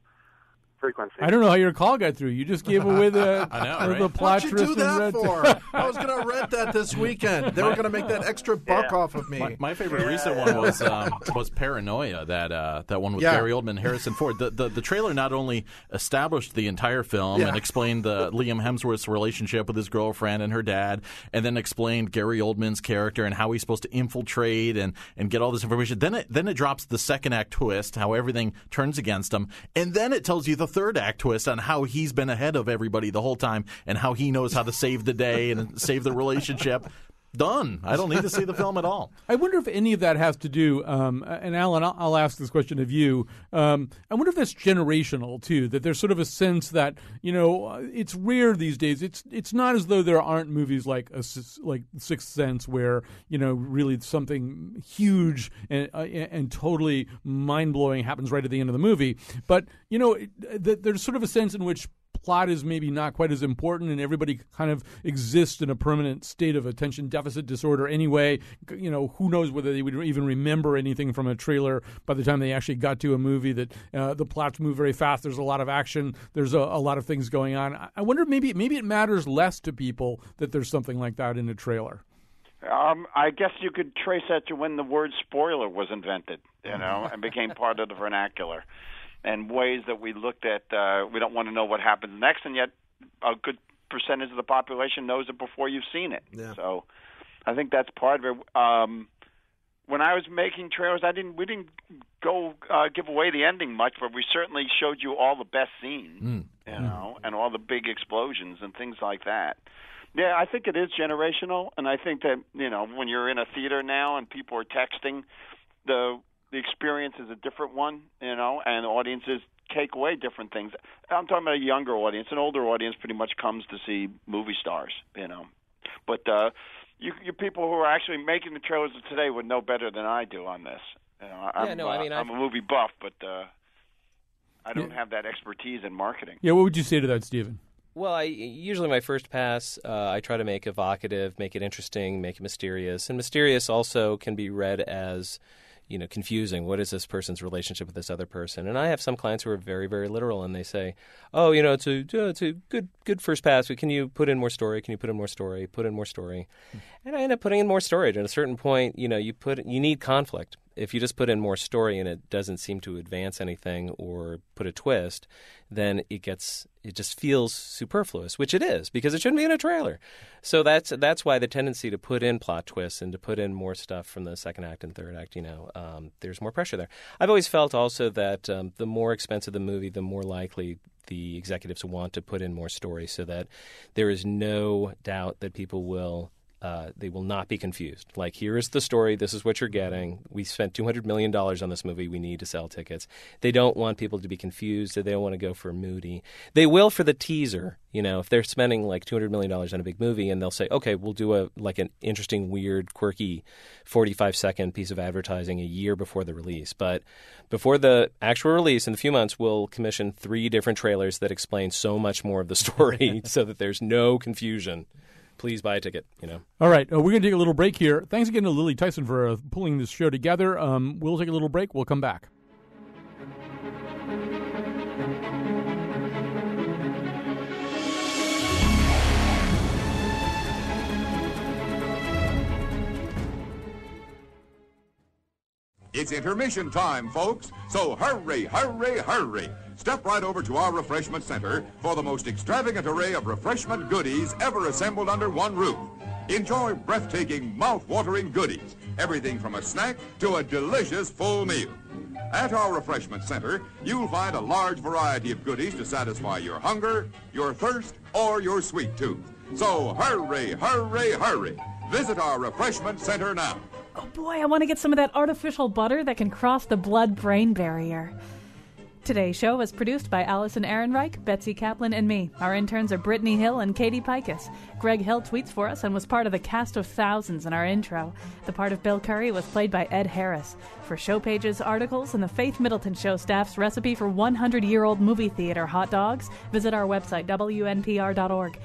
S19: frequency?
S11: I don't know how your call got through. You just gave away the,
S14: I know,
S11: the,
S14: right?
S11: the plot
S12: What'd you do that
S11: Red-
S12: for? I was going to rent that this weekend. They were going to make that extra buck off of me.
S14: My, my favorite recent one was um, was Paranoia. That uh, that one with
S12: Yeah.
S14: Gary Oldman, Harrison Ford. The, the the trailer not only established the entire film
S12: Yeah.
S14: and explained the Liam Hemsworth's relationship with his girlfriend and her dad, and then explained Gary Oldman's character and how he's supposed to infiltrate and, and get all this information. Then it then it drops the second act twist, how everything turns against him, and then it tells you the third act twist on how he's been ahead of everybody the whole time and how he knows how to save the day and save the relationship. Done. I don't need to see the film at all.
S11: I wonder if any of that has to do, um, and Alan, I'll, I'll ask this question of you. Um, I wonder if that's generational too. That there's sort of a sense that you know uh, it's rare these days. It's it's not as though there aren't movies like a, like Sixth Sense where you know really something huge and uh, and totally mind blowing happens right at the end of the movie. But you know, there's sort of a sense in which plot is maybe not quite as important and everybody kind of exists in a permanent state of attention deficit disorder anyway. You know who knows whether they would even remember anything from a trailer by the time they actually got to a movie that uh, the plots move very fast. There's a lot of action. There's a, a lot of things going on. I- wonder maybe maybe it matters less to people that there's something like that in a trailer.
S18: Um, I guess you could trace that to when the word spoiler was invented, you know, and became part of the vernacular, and ways that we looked at. Uh, we don't want to know what happens next, and yet a good percentage of the population knows it before you've seen it.
S12: Yeah.
S18: So, I think that's part of it. Um, when I was making trailers, I didn't. We didn't go uh, give away the ending much, but we certainly showed you all the best scenes,
S14: Mm.
S18: you know, and all the big explosions and things like that. Yeah, I think it is generational, and I think that you know when you're in a theater now and people are texting, the the experience is a different one, you know, and audiences take away different things. I'm talking about a younger audience. An older audience pretty much comes to see movie stars, you know, but uh, you you people who are actually making the trailers of today would know better than I do on this. You know, I'm,
S13: Yeah, no, I
S18: uh,
S13: mean,
S18: I'm
S13: I've-
S18: a movie buff, but uh, I don't have that expertise in marketing.
S11: yeah what would you say to that stephen
S13: Well, I usually my first pass, uh, I try to make evocative, make it interesting, make it mysterious, and mysterious also can be read as, you know, confusing. What is this person's relationship with this other person? And I have some clients who are very, very literal, and they say, "Oh, you know, it's a it's a good good first pass, but can you put in more story? Can you put in more story? Put in more story?" Hmm. And I end up putting in more story. And at a certain point, you know, you put you need conflict. If you just put in more story and it doesn't seem to advance anything or put a twist, then it gets it just feels superfluous, which it is because it shouldn't be in a trailer. So that's that's why the tendency to put in plot twists and to put in more stuff from the second act and third act, you know, um, there's more pressure there. I've always felt also that um, the more expensive the movie, the more likely the executives want to put in more story so that there is no doubt that people will uh, they will not be confused. Like, here is the story. This is what you're getting. We spent $200 million on this movie. We need to sell tickets. They don't want people to be confused. They don't want to go for moody. They will for the teaser. You know, if they're spending like $200 million on a big movie and they'll say, okay, we'll do a like an interesting, weird, quirky 45 second piece of advertising a year before the release. But before the actual release in a few months, we'll commission three different trailers that explain so much more of the story so that there's no confusion please buy a ticket. You know.
S11: All right, uh, we're going to take a little break here. Thanks again to Lily Tyson for uh, pulling this show together. Um, we'll take a little break. We'll come back.
S22: It's intermission time, folks. So hurry, hurry, hurry. Step right over to our refreshment center for the most extravagant array of refreshment goodies ever assembled under one roof. Enjoy breathtaking, mouth-watering goodies. Everything from a snack to a delicious full meal. At our refreshment center, you'll find a large variety of goodies to satisfy your hunger, your thirst, or your sweet tooth. So hurry, hurry, hurry. Visit our refreshment center now.
S3: Oh boy, I want to get some of that artificial butter that can cross the blood brain barrier. Today's show was produced by Allison Ehrenreich, Betsy Kaplan, and me. Our interns are Brittany Hill and Katie Pikus. Greg Hill tweets for us and was part of the cast of thousands in our intro. The part of Bill Curry was played by Ed Harris. For show pages, articles, and the Faith Middleton Show staff's recipe for 100 year old movie theater hot dogs, visit our website, wnpr.org.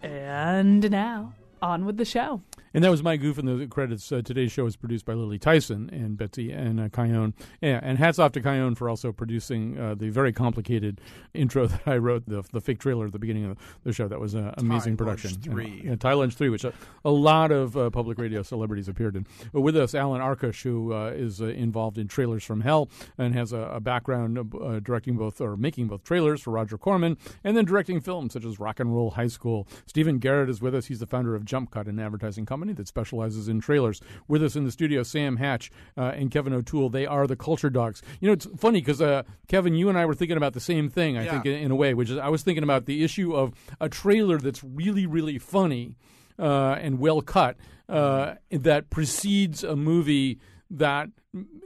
S3: And now, on with the show.
S11: And that was my goof in the credits. Uh, today's show was produced by Lily Tyson and Betsy and uh, Chion. Yeah, and hats off to Chion for also producing uh, the very complicated intro that I wrote, the, the fake trailer at the beginning of the show. That was an amazing
S12: Thai
S11: production.
S12: Lunch 3.
S11: And, yeah, Thai Lunch 3, which a, a lot of uh, public radio celebrities appeared in. But with us, Alan Arkush, who uh, is uh, involved in Trailers from Hell and has a, a background uh, directing both or making both trailers for Roger Corman and then directing films such as Rock and Roll High School. Stephen Garrett is with us. He's the founder of Jump Cut, an advertising company that specializes in trailers. With us in the studio, Sam Hatch uh, and Kevin O'Toole. They are the culture dogs. You know, it's funny because uh, Kevin, you and I were thinking about the same thing. I
S12: Yeah.
S11: think in, in a way, which is I was thinking about the issue of a trailer that's really, really funny uh, and well cut uh, that precedes a movie that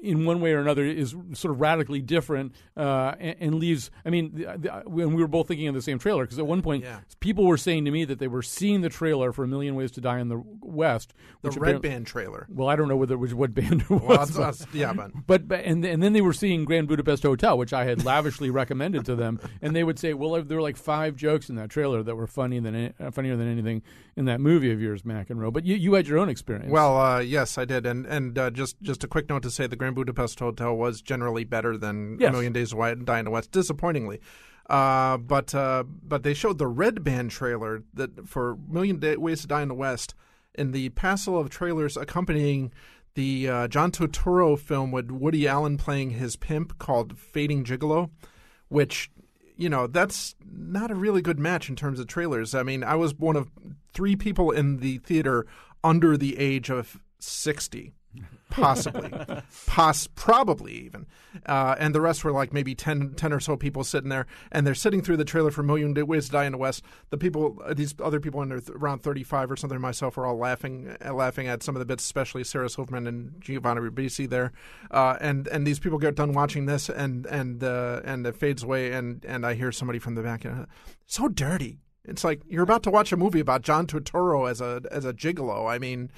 S11: in one way or another is sort of radically different uh, and, and leaves i mean the, the, when we were both thinking of the same trailer because at one point
S12: Yeah.
S11: people were saying to me that they were seeing the trailer for a million ways to die in the west
S12: The Red Band trailer.
S11: well i don't know whether which what band it was
S12: Well, that's-
S11: but-
S12: that's- yeah, but-
S11: but, but and and then they were seeing Grand Budapest Hotel, which I had lavishly recommended to them, and they would say, "Well, there were like five jokes in that trailer that were funny than uh, funnier than anything in that movie of yours, McEnroe." But you, you had your own experience.
S12: Well, uh, yes, I did, and and uh, just just a quick note to say the Grand Budapest Hotel was generally better than
S11: Yes.
S12: A Million Days of Die in the West, disappointingly. Uh, but uh, but they showed the Red Band trailer that for Million Day- Ways to Die in the West in the passel of trailers accompanying the uh, John Turturro film with Woody Allen playing his pimp called Fading Gigolo, which you know that's not a really good match in terms of trailers. I mean, I was one of three people in the theater under the age of sixty, possibly, Poss- probably even, uh, and the rest were like maybe 10, 10 or so people sitting there, and they're sitting through the trailer for Million Ways to Die in the West. The people, uh, these other people under around thirty five or something, myself, are all laughing, uh, laughing at some of the bits, especially Sarah Silverman and Giovanni Ribisi there, uh, and and these people get done watching this, and and uh, and it fades away, and and I hear somebody from the back, uh, so dirty. It's like you're about to watch a movie about John Turturro as a as a gigolo. I mean,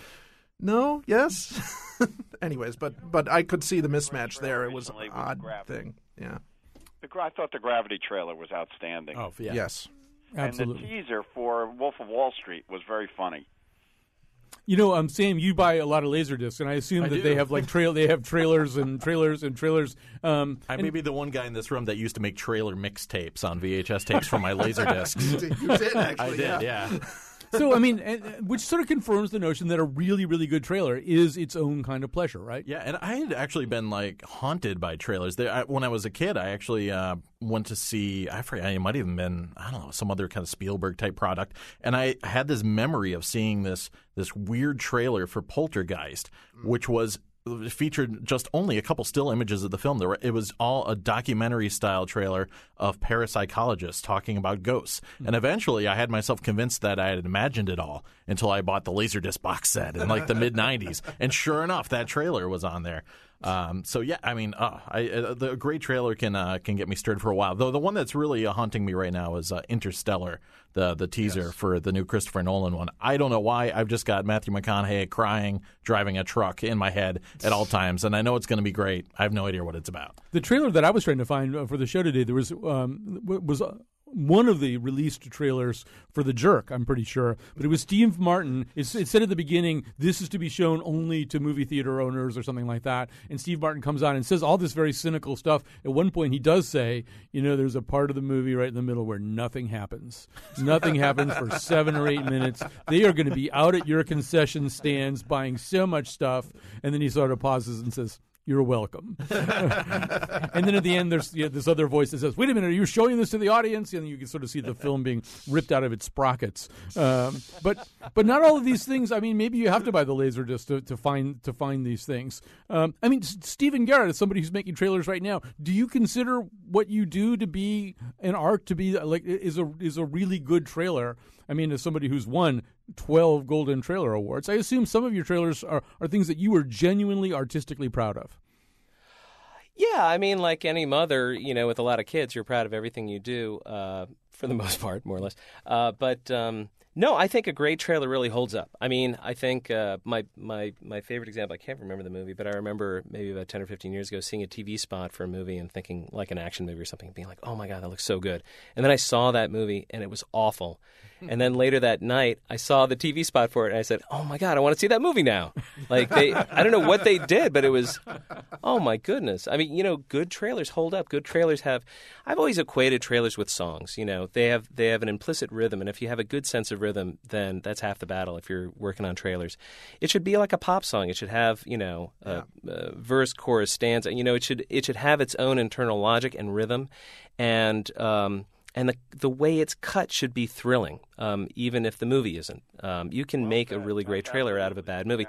S12: no, yes. Anyways, but but I could see the mismatch there. It was an
S18: recently
S12: odd thing. Yeah.
S18: The, I thought the Gravity trailer was outstanding.
S12: Oh, yeah. Yes.
S11: Absolutely.
S18: And the teaser for Wolf of Wall Street was very funny.
S11: You know, um, Sam, you buy a lot of laser discs, and I assume
S14: I
S11: that
S14: do.
S11: they have like trail. They have trailers and trailers and trailers. Um,
S14: I
S11: and-
S14: may be the one guy in this room that used to make trailer mixtapes on VHS tapes for my laser discs.
S12: You did, actually,
S14: I did,
S12: yeah.
S14: yeah.
S11: So I mean, and, uh, which sort of confirms the notion that a really, really good trailer is its own kind of pleasure, right?
S14: Yeah, and I had actually been like haunted by trailers. There, I, when I was a kid, I actually uh, went to see. I forget. It might even been I don't know some other kind of Spielberg type product, and I had this memory of seeing this this weird trailer for Poltergeist, which was featured just only a couple still images of the film. There were, it was all a documentary style trailer of parapsychologists talking about ghosts. Hmm. And eventually, I had myself convinced that I had imagined it all until I bought the Laserdisc box set in like the mid '90s. And sure enough, that trailer was on there. Um, so yeah, I mean, uh, I, uh, the great trailer can uh, can get me stirred for a while. Though the one that's really uh, haunting me right now is uh, Interstellar, the the teaser yes. for the new Christopher Nolan one. I don't know why. I've just got Matthew McConaughey crying driving a truck in my head at all times, and I know it's going to be great. I have no idea what it's about.
S11: The trailer that I was trying to find uh, for the show today, there was um, was one of the released trailers for The Jerk, I'm pretty sure. But it was Steve Martin. it said at the beginning, this is to be shown only to movie theater owners or something like that. And Steve Martin comes on and says all this very cynical stuff. At one point, he does say, you know, there's a part of the movie right in the middle where nothing happens. Nothing happens for seven or eight minutes. They are going to be out at your concession stands buying so much stuff. And then he sort of pauses and says, you're welcome. and then at the end, there's you know, this other voice that says, "Wait a minute, are you showing this to the audience?" And you can sort of see the film being ripped out of its sprockets. Um, but but not all of these things. I mean, maybe you have to buy the laser disc to, to find to find these things. Um, I mean, Stephen Garrett is somebody who's making trailers right now. Do you consider what you do to be an art to be like is a is a really good trailer? I mean, as somebody who's won 12 Golden Trailer Awards, I assume some of your trailers are, are things that you are genuinely artistically proud of.
S13: Yeah, I mean, like any mother, you know, with a lot of kids, you're proud of everything you do, uh, for the most part, more or less. Uh, but um, no, I think a great trailer really holds up. I mean, I think uh, my my my favorite example. I can't remember the movie, but I remember maybe about ten or fifteen years ago seeing a TV spot for a movie and thinking like an action movie or something, being like, "Oh my god, that looks so good!" And then I saw that movie and it was awful. And then later that night, I saw the TV spot for it, and I said, "Oh my god, I want to see that movie now!" Like they, I don't know what they did, but it was, oh my goodness. I mean, you know, good trailers hold up. Good trailers have. I've always equated trailers with songs. You know, they have they have an implicit rhythm, and if you have a good sense of rhythm, then that's half the battle. If you're working on trailers, it should be like a pop song. It should have you know a, yeah. a verse, chorus, stanza. You know, it should it should have its own internal logic and rhythm, and um, and the the way it's cut should be thrilling, um, even if the movie isn't. Um, you can make a really great trailer out of a bad movie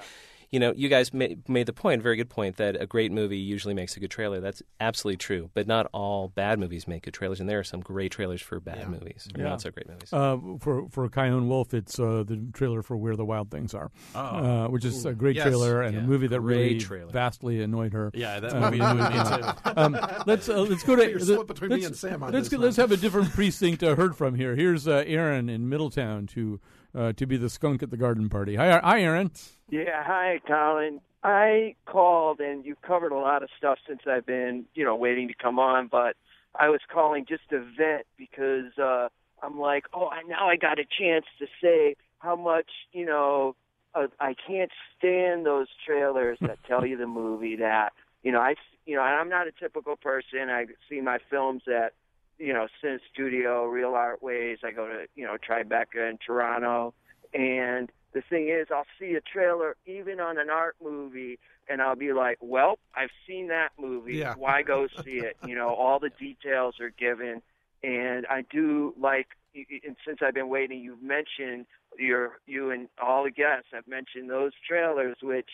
S13: you know, you guys made the point, very good point, that a great movie usually makes a good trailer. That's absolutely true. But not all bad movies make good trailers, and there are some great trailers for bad yeah. movies, yeah. not so great movies.
S11: Uh, for for Chion Wolf, it's uh, the trailer for Where the Wild Things Are, oh. uh, which is Ooh. a great yes. trailer and yeah. a movie that great really trailer. vastly annoyed her.
S14: Yeah, that movie annoyed me too.
S11: Um, let's uh, let's go to
S12: You're between me and Sam on
S11: let's
S12: this,
S11: let's have a different precinct uh, heard from here. Here's uh, Aaron in Middletown to to be the skunk at the garden party. Hi, hi, Aaron.
S23: Yeah, hi, Colin. I called, and you've covered a lot of stuff since I've been, you know, waiting to come on. But I was calling just to vent because uh, I'm like, oh, I, now I got a chance to say how much, you know, uh, I can't stand those trailers that tell you the movie that, you know, I, you know, I'm not a typical person. I see my films at, you know, Cine Studio, Real Art Ways. I go to, you know, Tribeca in Toronto, and the thing is, I'll see a trailer even on an art movie, and I'll be like, "Well, I've seen that movie. Yeah. Why go see it?" You know, all the details are given, and I do like. And since I've been waiting, you've mentioned your you and all the guests have mentioned those trailers, which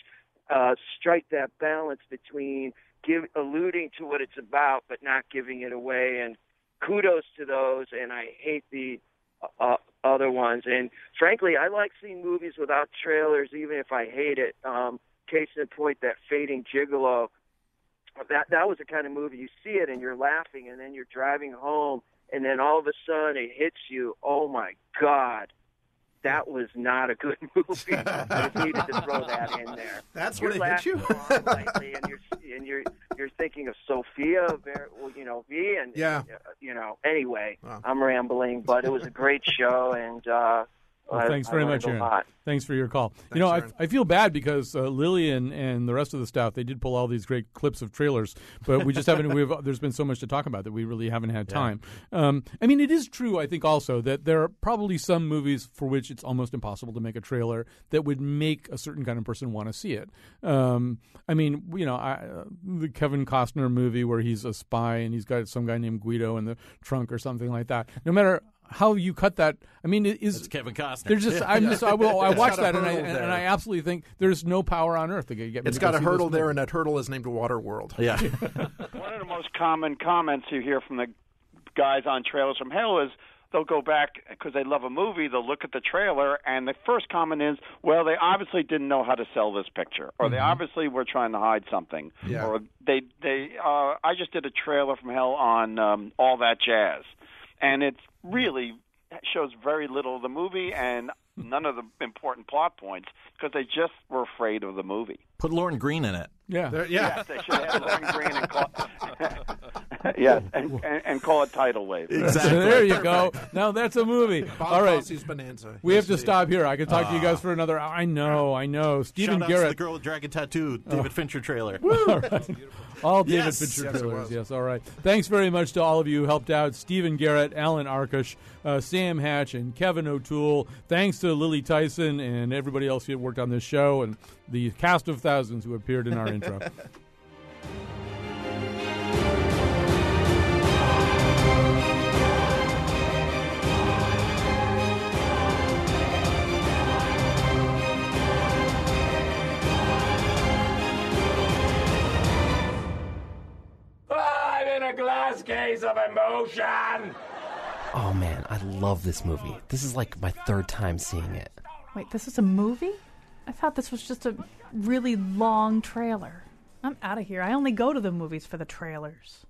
S23: uh, strike that balance between give alluding to what it's about, but not giving it away. And kudos to those. And I hate the uh, other ones. And frankly, I like seeing movies without trailers, even if I hate it. Um, case in point, that Fading Gigolo. That that was the kind of movie you see it and you're laughing, and then you're driving home, and then all of a sudden it hits you. Oh my God! That was not a good movie. I just needed to throw that in there.
S12: That's
S23: you're
S12: what it hit you.
S23: lightly, and you're and you're you're thinking of Sophia, you know, V, and
S12: yeah,
S23: you know. Anyway, wow. I'm rambling, but it was a great show, and uh,
S11: well, I, thanks very
S23: I
S11: much, Aaron. Thanks for your call.
S12: Thanks,
S11: you know,
S12: I,
S11: I, feel bad because uh, Lillian and the rest of the staff they did pull all these great clips of trailers, but we just haven't. We've there's been so much to talk about that we really haven't had time. Yeah. Um, I mean, it is true. I think also that there are probably some movies for which it's almost impossible to make a trailer that would make a certain kind of person want to see it. Um, I mean, you know, I, uh, the Kevin Costner movie where he's a spy and he's got some guy named Guido in the trunk or something like that. No matter how you cut that. I mean, it is
S14: It's Kevin Costner.
S11: There's just I'm just I will I
S12: It's
S11: watched
S12: got a
S11: that and I
S12: hurdle
S11: and,
S12: there.
S11: I absolutely think there's no power on earth to get me
S12: It's
S11: to
S12: got
S11: go
S12: a
S11: see this
S12: hurdle there,
S11: movie.
S12: and that hurdle is named Waterworld.
S14: Yeah.
S18: One of the most common comments you hear from the guys on trailers from hell is they'll go back because they love a movie. They'll look at the trailer, and the first comment is, "Well, they obviously didn't know how to sell this picture, or they
S12: Mhm.
S18: obviously were trying to hide something,
S12: Yeah.
S18: or they they." Uh, I just did a trailer from hell on um, all that jazz, and it really shows very little of the movie and none of the important plot points because they just were afraid of the movie.
S14: Put Lorne Greene in it.
S11: Yeah.
S12: yeah.
S18: Yes, they should have Lorne Greene and call yes, and, and, and call it Tidal Wave.
S11: there you go. Now that's a movie.
S12: Bob
S11: All right.
S12: Fosse's Bonanza.
S11: We
S12: Yes,
S11: have to
S12: indeed.
S11: stop here. I could talk to you
S14: Ah.
S11: guys for another hour. I know, I know. Stephen
S14: Shout out to the girl with dragon tattoo, David Fincher trailer.
S11: All right. All David
S14: Yes.
S11: Fincher
S14: Yes,
S11: trailers. Yes, all right. Thanks very much to all of you who helped out. Stephen Garrett, Alan Arkush, uh, Sam Hatch, and Kevin O'Toole. Thanks to Lily Tyson and everybody else who worked on this show and the cast of thousands who appeared in our intro.
S24: a glass case of emotion.
S1: Oh man, I love this movie. This is like my third time seeing it.
S3: Wait, this is a movie? I thought this was just a really long trailer. I'm out of here. I only go to the movies for the trailers.